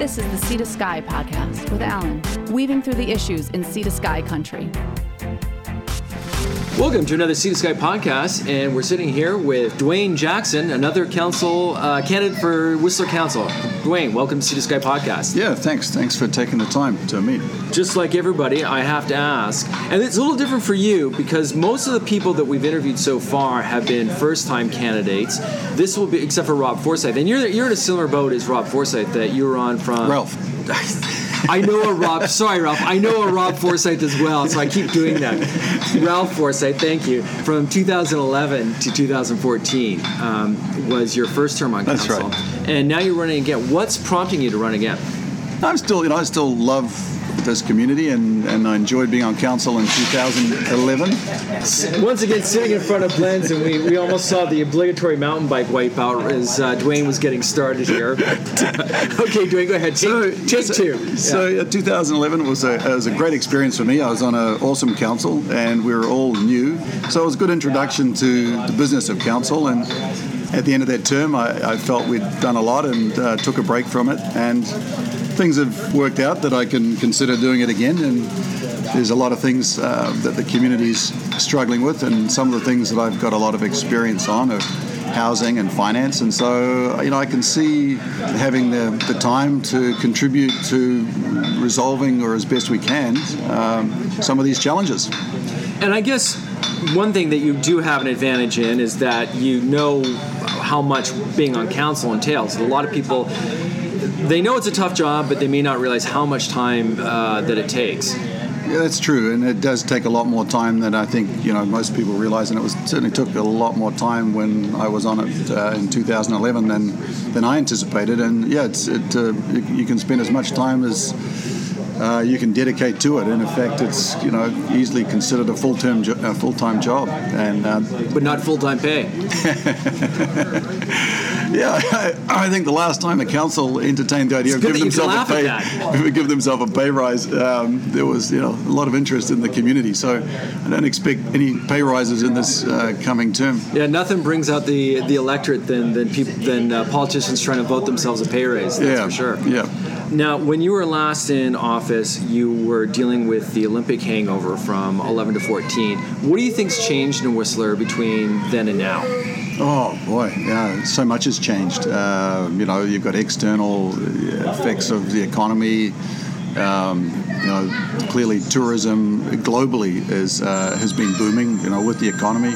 This is the Sea to Sky podcast with Alan, weaving through the issues in Sea to Sky country. Welcome to another Sea to Sky podcast, and we're sitting here with Dwayne Jackson, another council uh, candidate for Whistler Council. Dwayne, welcome to Sea to Sky podcast. Yeah, thanks. Thanks for taking the time to meet. Just like everybody, I have to ask, and it's a little different for you because most of the people that we've interviewed so far have been first-time candidates. This will be, except for Rob Forsyth, and you're you're in a similar boat as Rob Forsyth that you were on from Ralph. I know a Rob. Sorry, Ralph. I know a Rob Forsyth as well, so I keep doing that. Ralph Forsyth, thank you. From 2011 to 2014 um, was your first term on That's council, right. and now you're running again. What's prompting you to run again? I'm still, you know, I still love this community, and, and I enjoyed being on council in 2011. Once again, sitting in front of Blends, and we, we almost saw the obligatory mountain bike wipeout as uh, Dwayne was getting started here. okay, Dwayne, go ahead. Take, take so, two. So Yeah. uh, 2011 was a, was a great experience for me. I was on an awesome council, and we were all new, so it was a good introduction to the business of council. And at the end of that term, I, I felt we'd done a lot and uh, took a break from it, and things have worked out that I can consider doing it again. And there's a lot of things uh, that the community's struggling with, and some of the things that I've got a lot of experience on are housing and finance. And so, you know, I can see having the, the time to contribute to resolving, or as best we can, um, some of these challenges. And I guess one thing that you do have an advantage in is that you know how much being on council entails. A lot of people, they know it's a tough job, but they may not realize how much time uh, that it takes. Yeah, that's true, and it does take a lot more time than I think you know most people realize. And it was certainly took a lot more time when I was on it uh, in 2011 than than I anticipated. And yeah, it's it uh, you, you can spend as much time as uh, you can dedicate to it. In effect, it's you know easily considered a full term jo- a full time job. And uh, But not full time pay. yeah, I, I think the last time the council entertained the idea of giving that you can themselves a pay, give themselves a pay rise, um, there was you know a lot of interest in the community. So I don't expect any pay rises in this uh, coming term. Yeah, nothing brings out the the electorate than than people than uh, politicians trying to vote themselves a pay raise. That's yeah, for sure. Yeah. Now, when you were last in office, you were dealing with the Olympic hangover from 11 to 14. What do you think's changed in Whistler between then and now? Oh boy, yeah, so much has changed. Uh, you know, you've got external effects of the economy. Um, you know, clearly tourism globally is uh, has been booming. You know, with the economy,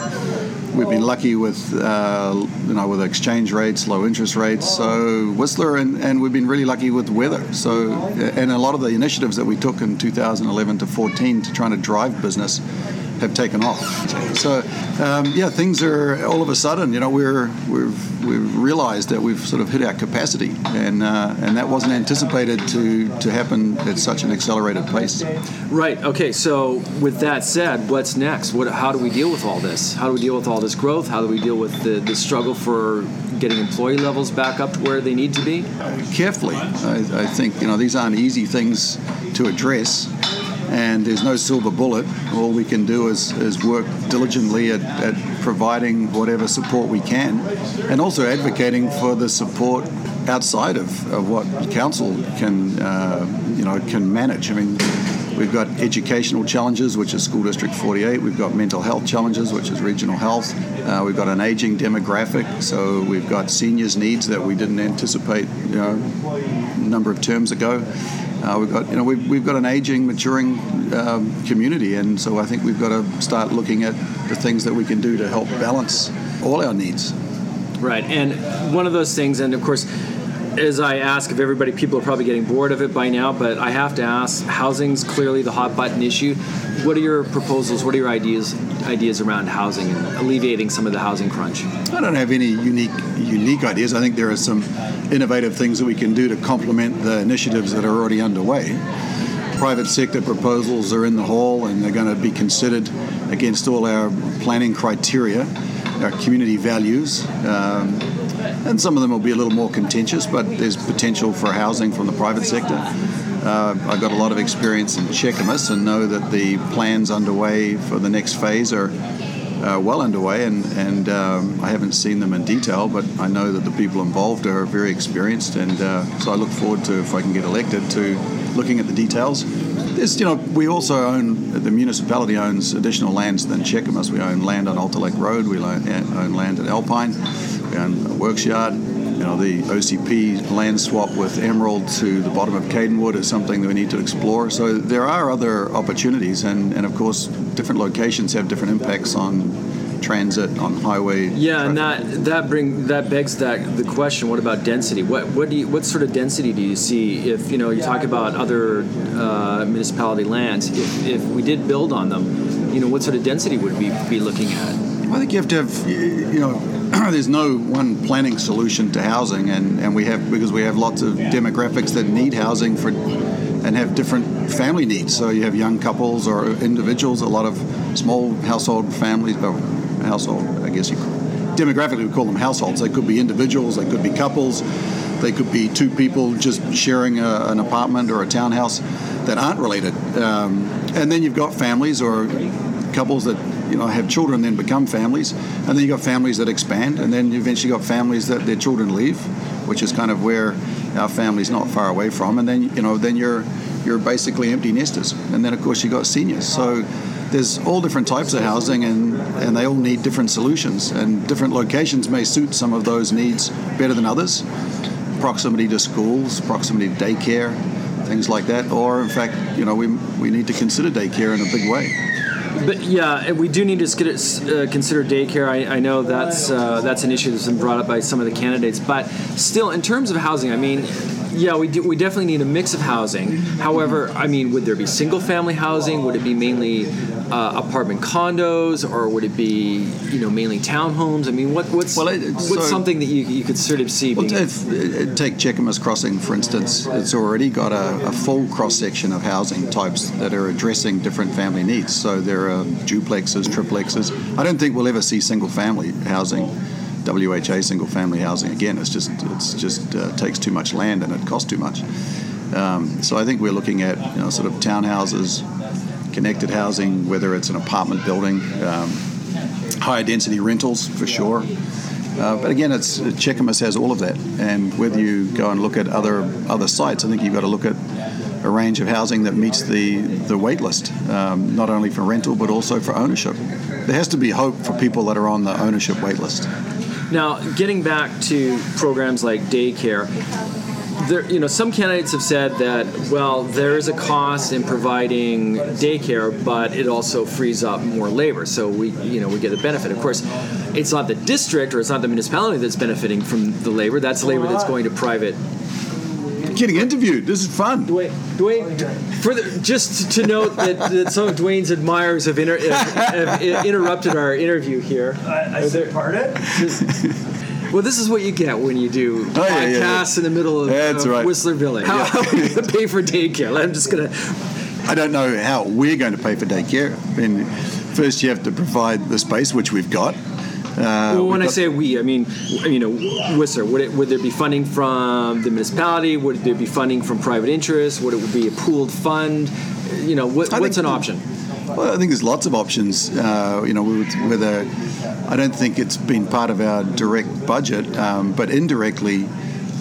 we've been lucky with uh, you know with exchange rates, low interest rates. So Whistler, and, and we've been really lucky with weather. So and a lot of the initiatives that we took in 2011 to 14 to trying to drive business have taken off. So um, yeah, things are all of a sudden. You know, we're we've we've realised that we've sort of hit our capacity, and uh, and that wasn't anticipated to to happen at such an accelerated pace. Right. Okay. So, with that said, what's next? What? How do we deal with all this? How do we deal with all this growth? How do we deal with the, the struggle for getting employee levels back up to where they need to be? Carefully, I, I think you know these aren't easy things to address. And there's no silver bullet. All we can do is, is work diligently at, at providing whatever support we can, and also advocating for the support outside of, of what council can uh, you know can manage. I mean, we've got educational challenges, which is School District 48. We've got mental health challenges, which is regional health. Uh, we've got an aging demographic, so we've got seniors' needs that we didn't anticipate you know, a number of terms ago. Uh, we've got, you know, we've, we've got an aging, maturing um, community, and so I think we've got to start looking at the things that we can do to help balance all our needs. Right. And one of those things, and of course, as I ask of everybody, people are probably getting bored of it by now, but I have to ask housing's clearly the hot button issue. What are your proposals? What are your ideas ideas around housing and alleviating some of the housing crunch? I don't have any unique unique ideas. I think there are some innovative things that we can do to complement the initiatives that are already underway. Private sector proposals are in the hall and they're going to be considered against all our planning criteria, our community values. Um, and some of them will be a little more contentious, but there's potential for housing from the private sector. Uh, I've got a lot of experience in Cheakamus and know that the plans underway for the next phase are uh, well underway, and, and um, I haven't seen them in detail, but I know that the people involved are very experienced, and uh, so I look forward to, if I can get elected, to looking at the details. There's, you know, we also own, the municipality owns additional lands than Cheakamus. We own land on Alta Lake Road, we own land at Alpine, we own a Works Yard, know, the OCP land swap with Emerald to the bottom of Kadenwood is something that we need to explore. So there are other opportunities, and, and of course, different locations have different impacts on transit on highway. Yeah, traffic. and that that bring that begs that the question: What about density? What what do you, what sort of density do you see if you know you talk about other uh, municipality lands? If, if we did build on them, you know, what sort of density would we be looking at? I think you have to have, you know, there's no one planning solution to housing, and, and we have because we have lots of demographics that need housing for and have different family needs. So you have young couples or individuals, a lot of small household families, or household, I guess you demographically we call them households. They could be individuals, they could be couples, they could be two people just sharing a, an apartment or a townhouse that aren't related. Um, and then you've got families or couples that you know have children then become families, and then you've got families that expand, and then you eventually got families that their children leave, which is kind of where our family's not far away from, and then you know then you're you're basically empty nesters, and then of course you've got seniors. So there's all different types of housing, and and they all need different solutions, and different locations may suit some of those needs better than others. Proximity to schools, proximity to daycare, things like that, or in fact, you know, we we need to consider daycare in a big way. But yeah, we do need to uh, consider daycare. I, I know that's uh, that's an issue that's been brought up by some of the candidates. But still, in terms of housing, I mean, yeah, we do, we definitely need a mix of housing. However, I mean, would there be single family housing? Would it be mainly uh, apartment condos, or would it be you know mainly townhomes? I mean, what, what's well, it, what's so, something that you, you could sort of see? Well, if, take Cheakamus Crossing for instance. It's already got a, a full cross section of housing types that are addressing different family needs. So there are duplexes, triplexes. I don't think we'll ever see single family housing. WHA single family housing again. It's just it's just uh, takes too much land and it costs too much. Um, so I think we're looking at you know, sort of townhouses, connected housing, whether it's an apartment building, um, higher density rentals for sure. Uh, but again, it's Cheakamus has all of that, and whether you go and look at other other sites, I think you've got to look at a range of housing that meets the the wait list, um, not only for rental but also for ownership. There has to be hope for people that are on the ownership wait list. Now, getting back to programs like daycare, there, you know, some candidates have said that well, there is a cost in providing daycare, but it also frees up more labor, so we, you know, we get a benefit. Of course, it's not the district or it's not the municipality that's benefiting from the labor. That's labor that's going to private getting interviewed. This is fun. Dwayne, Dwayne for the, just to note that, that, some of Dwayne's admirers have, inter, have, have interrupted our interview here. I, I support Well, this is what you get when you do oh, podcasts yeah, yeah, yeah. in the middle of, of right. Whistler Village. How, how are you going to pay for daycare? I'm just going to. I don't know how we're going to pay for daycare. I mean, first you have to provide the space, which we've got. Uh, well, when I say we, I mean you know Whistler. Would it would there be funding from the municipality? Would there be funding from private interests? Would it be a pooled fund? You know, what, what's an option? Well, I think there's lots of options. Uh, you know, whether I don't think it's been part of our direct budget, um, but indirectly.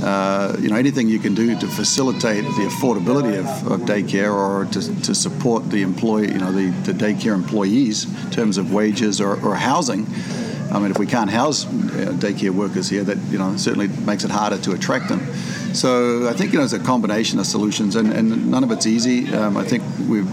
Uh, you know, anything you can do to facilitate the affordability of, of daycare or to, to, support the employee, you know, the, the daycare employees in terms of wages or, or housing, I mean, if we can't house uh, daycare workers here, that you know certainly makes it harder to attract them. So I think you know it's a combination of solutions, and, and none of it's easy. Um, I think we've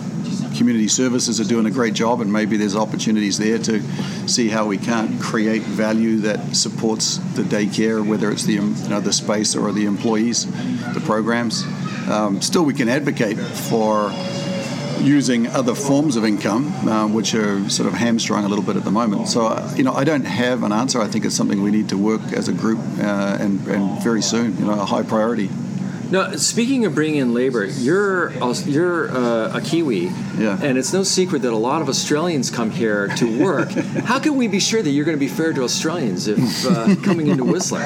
community services are doing a great job, and maybe there's opportunities there to see how we can create value that supports the daycare, whether it's the you know, the space or the employees, the programs. Um, still, we can advocate for using other forms of income, uh, which are sort of hamstrung a little bit at the moment. So, uh, you know, I don't have an answer. I think it's something we need to work as a group uh, and, and very soon, you know, a high priority. Now, speaking of bringing in labor, you're you're uh, a Kiwi, yeah. and it's no secret that a lot of Australians come here to work. How can we be sure that you're going to be fair to Australians if uh, coming into Whistler?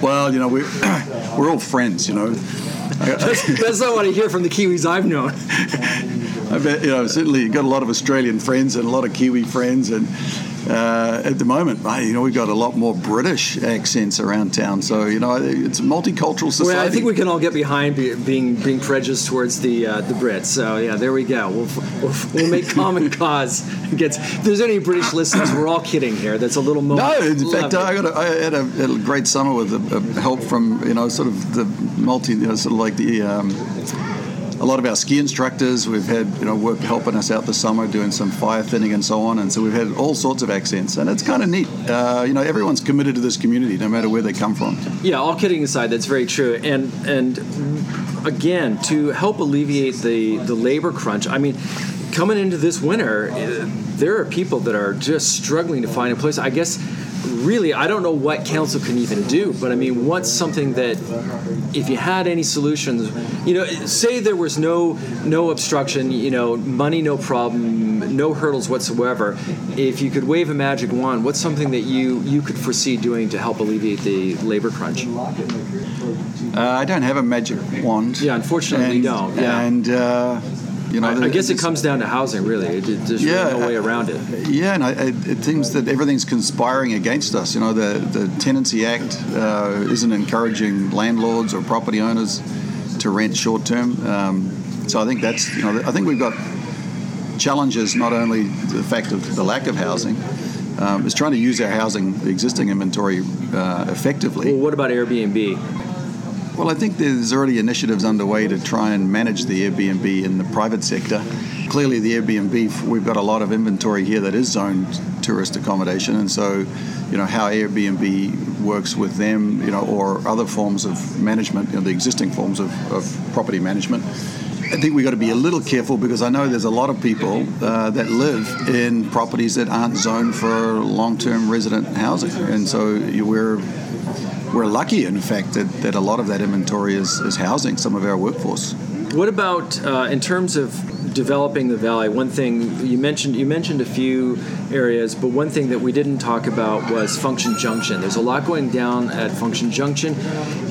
Well, you know, we're, we're all friends, you know. That's, that's not what I hear from the Kiwis I've known. I bet you know certainly got a lot of Australian friends and a lot of Kiwi friends, and uh, at the moment, you know, we've got a lot more British accents around town. So you know, it's a multicultural society. Well, I think we can all get behind be, being being prejudiced towards the uh, the Brits. So yeah, there we go. We'll we'll, we'll make common cause against. If there's any British listeners, we're all kidding here. That's a little more. No, in fact, I got a, I had a, a, great summer with a, a help from you know sort of the multi, you know, sort of like the. Um, a lot of our ski instructors. We've had you know work helping us out this summer doing some fire thinning and so on, and so we've had all sorts of accents, and it's kind of neat. Uh, you know, everyone's committed to this community, no matter where they come from. Yeah, all kidding aside, that's very true, and and again to help alleviate the the labor crunch. I mean, coming into this winter, uh, there are people that are just struggling to find a place. I guess really, I don't know what council can even do, but I mean, what's something that if you had any solutions, you know, say there was no no obstruction, you know, money no problem, no hurdles whatsoever. If you could wave a magic wand, what's something that you you could foresee doing to help alleviate the labor crunch? Uh, I don't have a magic wand. Yeah, unfortunately, and, we don't. Yeah. And uh, you know, I, I guess it comes down to housing, really. There's yeah, really no way around it. Yeah, and I, it seems that everything's conspiring against us. You know, the the Tenancy Act uh, isn't encouraging landlords or property owners to rent short term. Um, so I think that's you know I think we've got challenges not only the fact of the lack of housing. Um, is trying to use our housing the existing inventory uh, effectively. Well, what about Airbnb? Well, I think there's already initiatives underway to try and manage the Airbnb in the private sector. Clearly, the Airbnb, we've got a lot of inventory here that is zoned tourist accommodation, and so, you know, how Airbnb works with them, you know, or other forms of management, you know, the existing forms of, of property management. I think we've got to be a little careful because I know there's a lot of people uh, that live in properties that aren't zoned for long-term resident housing, and so we're we're lucky, in fact, that, that a lot of that inventory is, is housing some of our workforce. What about uh, in terms of developing the valley? One thing you mentioned you mentioned a few areas, but one thing that we didn't talk about was Function Junction. There's a lot going down at Function Junction.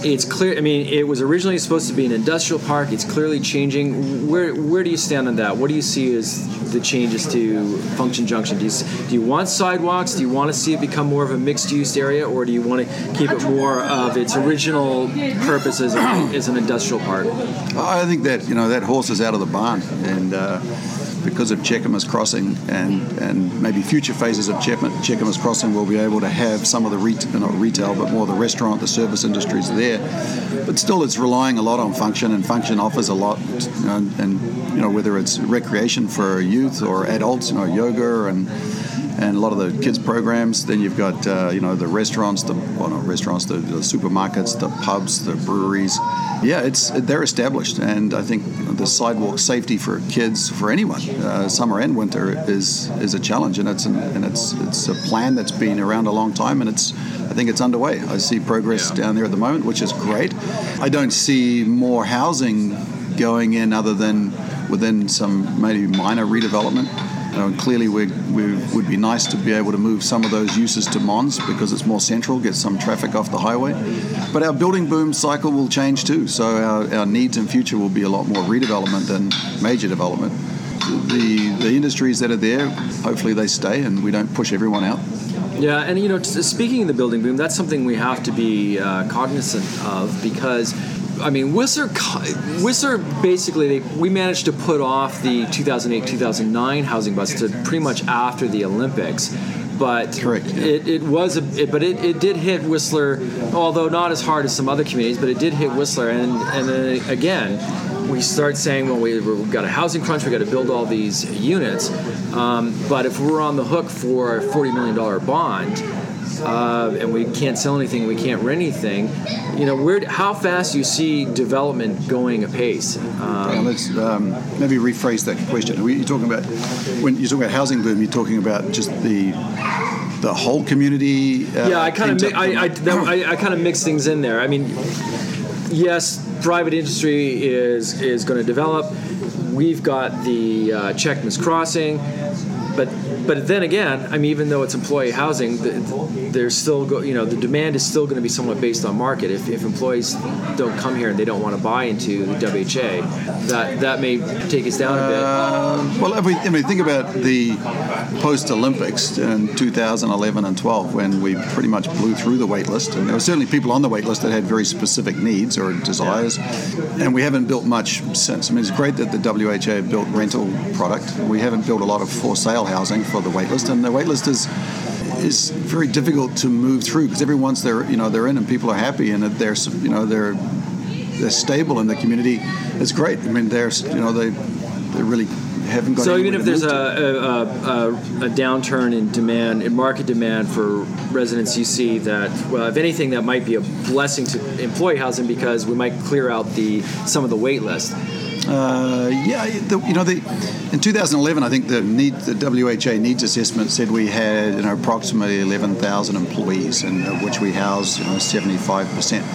It's clear. I mean, it was originally supposed to be an industrial park. It's clearly changing. Where where do you stand on that? What do you see as the changes to Function Junction? Do you, do you want sidewalks? Do you want to see it become more of a mixed-use area, or do you want to keep it more of its original purpose as, a, as an industrial park? I think that you know that horse is out of the barn, and uh, because of Cheakamus Crossing and, and maybe future phases of Cheakamus Crossing, we'll be able to have some of the retail, not retail, but more the restaurant, the service industries there. But still, it's relying a lot on function, and function offers a lot. And you know whether it's recreation for youth or adults, you know, yoga and and a lot of the kids programs. Then you've got uh, you know the restaurants, the well not restaurants, the, the, supermarkets, the pubs, the breweries. Yeah, it's they're established, and I think the sidewalk safety for kids, for anyone, uh, summer and winter, is is a challenge, and it's an, and it's it's a plan that's been around a long time, and it's I think it's underway. I see progress yeah. down there at the moment, which is great. I don't see more housing going in other than within some maybe minor redevelopment. Uh, clearly, we, we would be nice to be able to move some of those uses to Mons because it's more central, get some traffic off the highway. But our building boom cycle will change too, so our, our needs in future will be a lot more redevelopment than major development. The, the industries that are there, hopefully they stay and we don't push everyone out. Yeah, and you know, speaking of the building boom, that's something we have to be uh, cognizant of because I mean, Whistler, Whistler basically, they, we managed to put off the 2008 2009 housing bust to pretty much after the Olympics. But Correct, yeah. it, it was a, it, but it, it did hit Whistler, although not as hard as some other communities, but it did hit Whistler. And, and then again, we start saying, well, we, have got a housing crunch, we've got to build all these units. Um, but if we're on the hook for a $40 million bond, uh, and we can't sell anything, we can't rent anything. You know, where, how fast do you see development going apace? Um, yeah, let's um, maybe rephrase that question. Are you talking about when you talk about housing boom? You're talking about just the the whole community. Uh, yeah, I kind of I, I, I, I kind of mix things in there. I mean, yes, private industry is is going to develop. We've got the uh, Crossing but but then again, I mean, even though it's employee housing, the, there's still go, you know the demand is still going to be somewhat based on market. If, if employees don't come here and they don't want to buy into the WHA, that that may take us down a bit. Uh, well, if we, if we think about the post Olympics in 2011 and 12, when we pretty much blew through the wait list, and there were certainly people on the wait list that had very specific needs or desires, and we haven't built much since. I mean, it's great that the WHA built rental product. We haven't built a lot of for sale housing for the waitlist, and the waitlist is is very difficult to move through because every once they're you know they're in and people are happy and they're you know they're they're stable in the community. It's great. I mean, they're you know they they really haven't got. So even if there's a, a, a, a downturn in demand, in market demand for residents, you see that well, if anything, that might be a blessing to employee housing because we might clear out the some of the wait list. Uh, yeah, the, you know, the, in 2011, I think the need, the WHA needs assessment said we had you know, approximately 11,000 employees, and of which we house you know, 75 percent.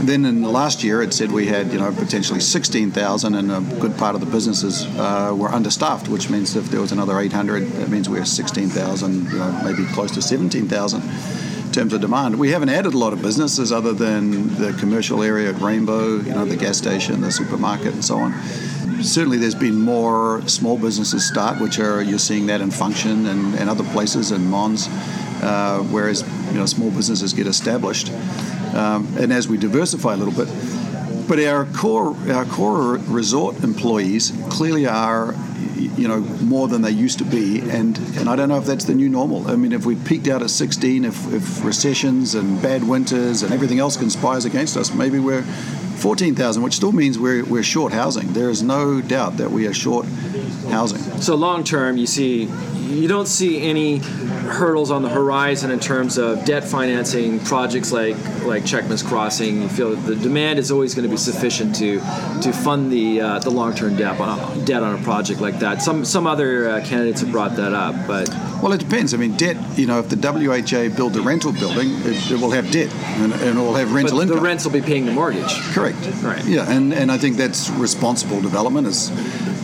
Then in the last year, it said we had you know potentially 16,000, and a good part of the businesses uh, were understaffed, which means if there was another 800, that means we're 16,000, you know, maybe close to 17,000 in terms of demand. We haven't added a lot of businesses other than the commercial area at Rainbow, you know, the gas station, the supermarket, and so on. Certainly, there's been more small businesses start, which are you're seeing that in Function and, and other places in Mons, uh, whereas you know small businesses get established. Um, and as we diversify a little bit, but our core our core resort employees clearly are you know more than they used to be and and I don't know if that's the new normal. I mean if we peaked out at 16 if, if recessions and bad winters and everything else conspires against us maybe we're 14,000 which still means we're, we're short housing. There is no doubt that we are short housing. So long term, you see, you don't see any hurdles on the horizon in terms of debt financing projects like like Cheakamus Crossing. You feel the demand is always going to be sufficient to to fund the uh, the long term debt on, debt on a project like that. Some some other uh, candidates have brought that up, but Well, it depends. I mean, debt. You know, if the WHA build a rental building, it, it will have debt and, and it will have rental but income. the rents will be paying the mortgage. Correct. Right. Yeah, and, and I think that's responsible development. Is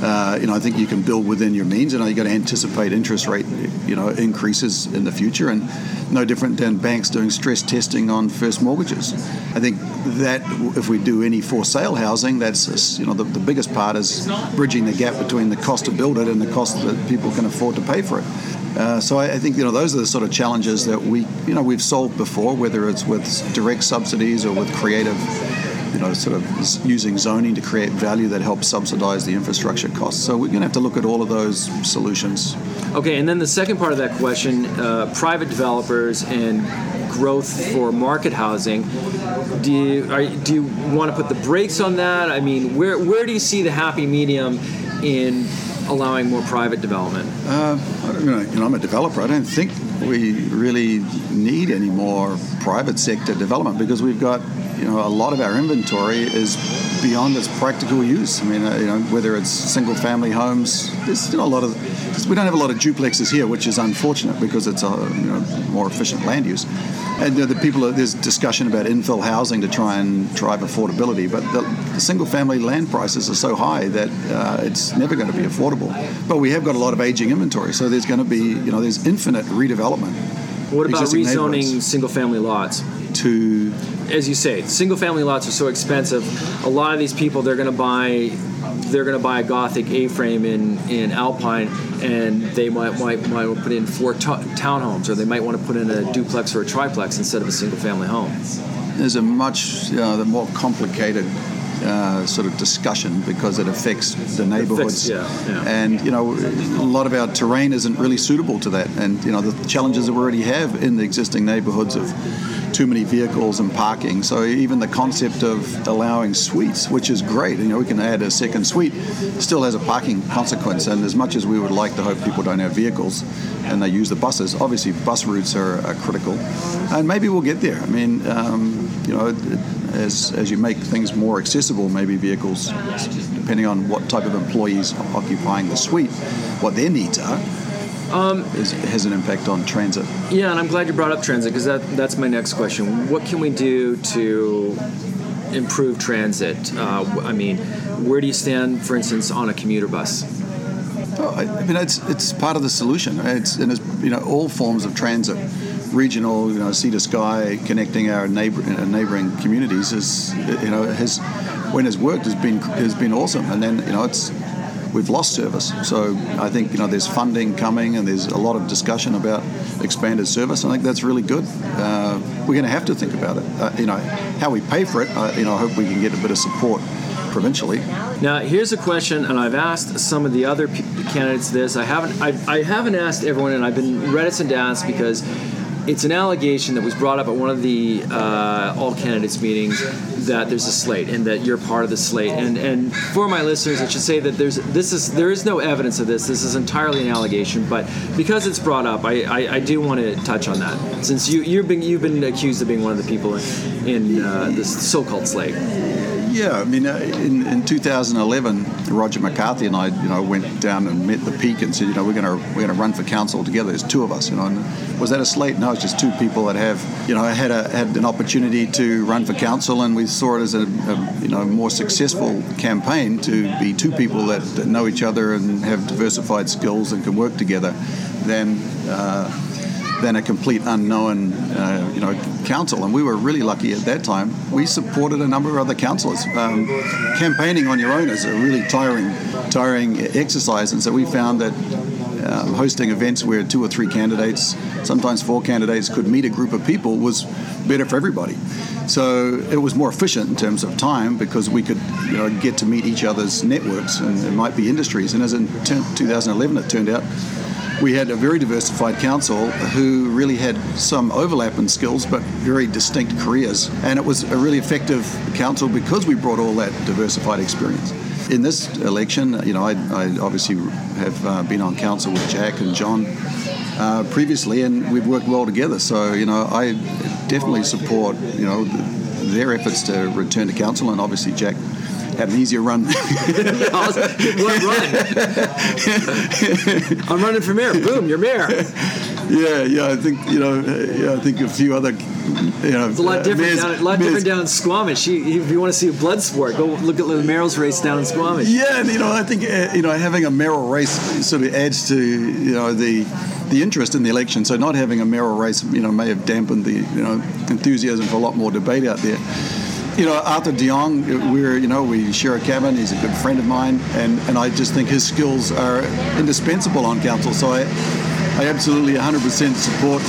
uh, you know I think you can build within your means, and you got to anticipate interest rate you know increases in the future, and no different than banks doing stress testing on first mortgages. I think that if we do any for sale housing, that's you know the, the biggest part is bridging the gap between the cost to build it and the cost that people can afford to pay for it. Uh, so I, I think you know those are the sort of challenges that we you know we've solved before, whether it's with direct subsidies or with creative you know, sort of using zoning to create value that helps subsidize the infrastructure costs. So we're going to have to look at all of those solutions. Okay, and then the second part of that question uh, private developers and growth for market housing. Do you, are, do you want to put the brakes on that? I mean, where, where do you see the happy medium in allowing more private development? Uh, I don't know, you know, I'm a developer. I don't think we really need any more private sector development because we've got, you know, a lot of our inventory is beyond its practical use. I mean, uh, you know, whether it's single family homes, there's still a lot of, we don't have a lot of duplexes here, which is unfortunate because it's a you know, more efficient land use. And know, the people, are, there's discussion about infill housing to try and drive affordability, but the, the single family land prices are so high that uh, it's never going to be affordable. But we have got a lot of aging inventory, so there's going to be, you know, there's infinite redevelopment. What about rezoning single family lots? To As you say, single family lots are so expensive. A lot of these people, they're going to buy. They're going to buy a Gothic A-frame in, in Alpine, and they might might, might put in four to- townhomes, or they might want to put in a duplex or a triplex instead of a single-family home. there's a much you know, the more complicated uh, sort of discussion because it affects the neighborhoods. yeah, yeah. And you know, a lot of our terrain isn't really suitable to that. And you know, the challenges that we already have in the existing neighborhoods of too many vehicles and parking. So even the concept of allowing suites, which is great, you know, we can add a second suite, still has a parking consequence. And as much as we would like to hope people don't have vehicles and they use the buses, obviously bus routes are, are critical. And maybe we'll get there. I mean, um, you know, as as you make things more accessible, maybe vehicles, depending on what type of employees occupying the suite, what their needs are. Is, has an impact on transit. Yeah, and I'm glad you brought up transit because that, that's my next question. What can we do to improve transit? Uh, I mean, where do you stand, for instance, on a commuter bus? Oh, I mean, it's it's part of the solution. It's and it's you know all forms of transit, regional, you know, sea to sky, connecting our neighbor, uh, neighboring communities is you know has when it's worked has been has been awesome. And then you know it's we've lost service. So I think you know there's funding coming and there's a lot of discussion about expanded service. I think that's really good. Uh, we're going to have to think about it. Uh, you know how we pay for it. Uh, you know I hope we can get a bit of support provincially. Now, here's a question, and I've asked some of the other candidates this. I haven't, I, I haven't asked everyone, and I've been reticent to ask because it's an allegation that was brought up at one of the uh, all candidates meetings that there's a slate and that you're part of the slate. And and for my listeners, I should say that there's this is there is no evidence of this. This is entirely an allegation, but because it's brought up, I, I, I do want to touch on that since you you've been you've been accused of being one of the people in, in uh, this so-called slate. Yeah, I mean, uh, in, in 2011, Roger McCarthy and I, you know, went down and met the peak and said, you know, we're going to we're going to run for council together. There's two of us, you know. And was that a slate? No, it's just two people that have, you know, had a had an opportunity to run for council, and we saw it as a, a you know more successful campaign to be two people that, that know each other and have diversified skills and can work together than. Uh, than a complete unknown, uh, you know, council. And we were really lucky at that time. We supported a number of other councillors. Um, campaigning on your own is a really tiring, tiring exercise, and so we found that um, hosting events where two or three candidates, sometimes four candidates, could meet a group of people was better for everybody. So it was more efficient in terms of time because we could, you know, get to meet each other's networks and it might be industries. And as in 2011, it turned out we had a very diversified council who really had some overlap in skills but very distinct careers. And it was a really effective council because we brought all that diversified experience. In this election, you know, I, I obviously have uh, been on council with Jack and John uh, previously, and we've worked well together. So, you know, I definitely support, you know, their efforts to return to council, and obviously Jack had an easier run. what run? I'm running for mayor. Boom, you're mayor. Yeah, yeah. I think you know. Yeah, I think a few other. You know, it's a lot different. Mayors, down, a lot mayors. different down in Squamish. if you want to see a blood sport, go look at the mayoral's race down in Squamish. Yeah, and you know, I think uh, you know having a mayoral race sort of adds to you know the the interest in the election. So not having a mayoral race, you know, may have dampened the you know enthusiasm for a lot more debate out there you know, Arthur De Jong, we're, you know, we share a cabin. He's a good friend of mine, and, and I just think his skills are indispensable on council. So I, I absolutely 100% support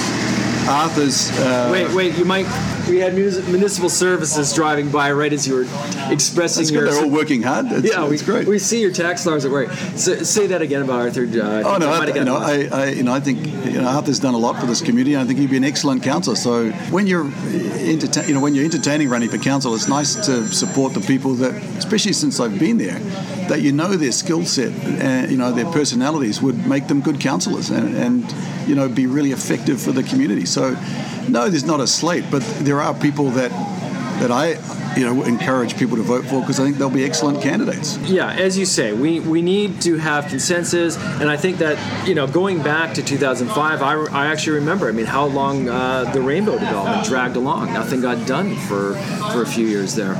Arthur's. Uh, wait, wait, you might. We had municipal services driving by right as you were expressing your. They're all working hard. That's, yeah, that's we, great. We see your tax dollars at work. So, say that again about Arthur. Uh, oh no, I, you know, I, I, you know, I think you know, Arthur's done a lot for this community. I think he'd be an excellent councillor. So when you're entertain, you know, when you're entertaining running for council, it's nice to support the people that, especially since I've been there, that you know their skill set and you know their personalities would make them good councillors and, and you know be really effective for the community. So no, there's not a slate, but there are people that that I you know encourage people to vote for because I think they'll be excellent candidates. Yeah, as you say, we we need to have consensus, and I think that you know going back to 2005, I, I actually remember. I mean, how long uh, the rainbow development dragged along. Nothing got done for for a few years there.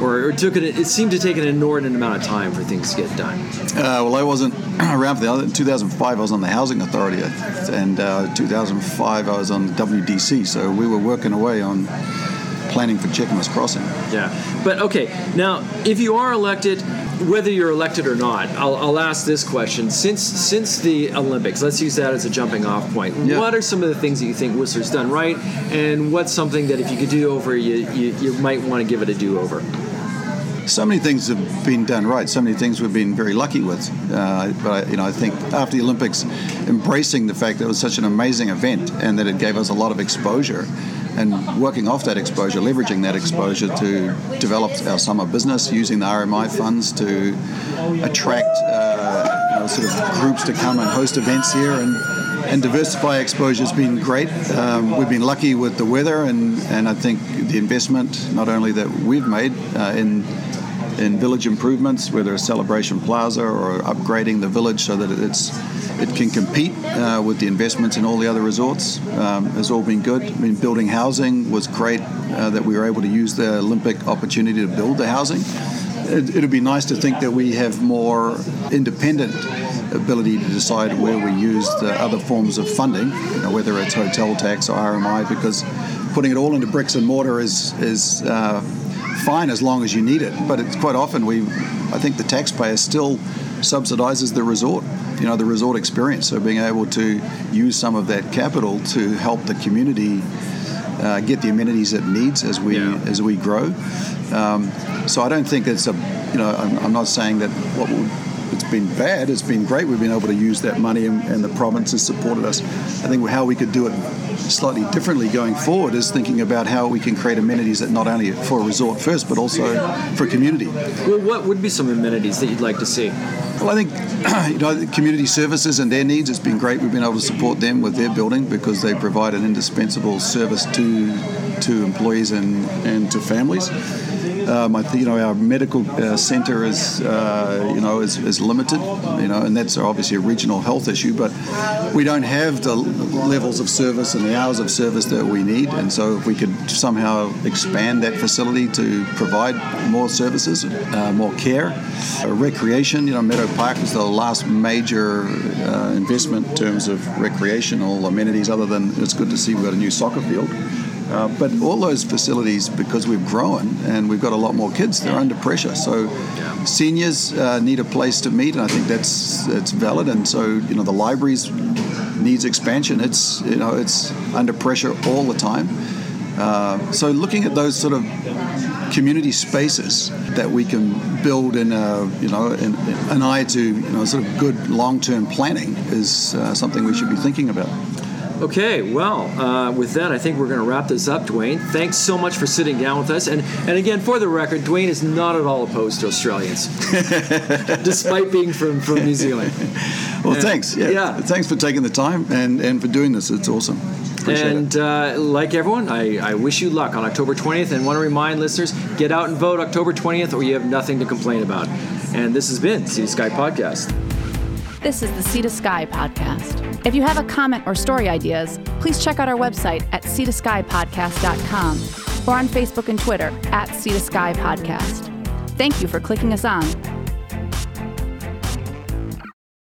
Or, it took it. It seemed to take an inordinate amount of time for things to get done. Uh, well, I wasn't around for the other. In 2005, I was on the Housing Authority, and uh, 2005 I was on the WDC. So we were working away on planning for Cheakamus Crossing. Yeah, but okay. Now, if you are elected, whether you're elected or not, I'll, I'll, ask this question: since since the Olympics, let's use that as a jumping off point. Yeah. What are some of the things that you think Whistler's done right, and what's something that if you could do over, you you, you might want to give it a do over? So many things have been done right. So many things we've been very lucky with. Uh, but you know, I think after the Olympics, embracing the fact that it was such an amazing event and that it gave us a lot of exposure, and working off that exposure, leveraging that exposure to develop our summer business, using the RMI funds to attract uh, you know, sort of groups to come and host events here and and diversify exposure has been great. Um, we've been lucky with the weather, and, and I think the investment, not only that we've made uh, in in village improvements, whether it's Celebration Plaza or upgrading the village so that it's it can compete uh, with the investments in all the other resorts, um, has all been good. I mean, building housing was great uh, that we were able to use the Olympic opportunity to build the housing. It, it'd be nice to think that we have more independent ability to decide where we use the other forms of funding, you know, whether it's hotel tax or RMI, because putting it all into bricks and mortar is is uh, fine as long as you need it. But it's quite often we, I think the taxpayer still subsidises the resort. You know, the resort experience. So being able to use some of that capital to help the community uh, get the amenities it needs as we Yeah. as we grow. Um, so I don't think it's a, you know, I'm, I'm not saying that what would, it's been bad. It's been great. We've been able to use that money, and, and the province has supported us. I think how we could do it slightly differently going forward is thinking about how we can create amenities that not only for a resort first, but also for a community. Well, what would be some amenities that you'd like to see? Well, I think you know community services and their needs. It's been great. We've been able to support them with their building because they provide an indispensable service to to employees and, and to families. Um, I think you know our medical uh, centre is uh, you know is, is limited, you know, and that's obviously a regional health issue. But we don't have the levels of service and the hours of service that we need, and so if we could somehow expand that facility to provide more services, uh, more care, uh, recreation. You know, Meadow Park was the last major uh, investment in terms of recreational amenities. Other than it's good to see we've got a new soccer field. Uh, but all those facilities, because we've grown and we've got a lot more kids, they're under pressure. So seniors uh, need a place to meet, and I think that's it's valid. And so you know the libraries needs expansion. It's you know it's under pressure all the time. Uh, so looking at those sort of community spaces that we can build in a you know in, an eye to you know sort of good long-term planning is uh, something we should be thinking about. Okay, well, uh, with that, I think we're going to wrap this up, Dwayne. Thanks so much for sitting down with us. And, and again, for the record, Dwayne is not at all opposed to Australians, despite being from, from New Zealand. Well, Yeah. thanks. Yeah. Yeah. Thanks for taking the time and, and for doing this. It's awesome. Appreciate and uh, like everyone, I, I wish you luck on October 20th and want to remind listeners get out and vote October 20th or you have nothing to complain about. And this has been Sea Sky Podcast. This is the Sea to Sky podcast. If you have a comment or story ideas, please check out our website at seatoskypodcast.com or on Facebook and Twitter at Sea to Sky Podcast. Thank you for clicking us on.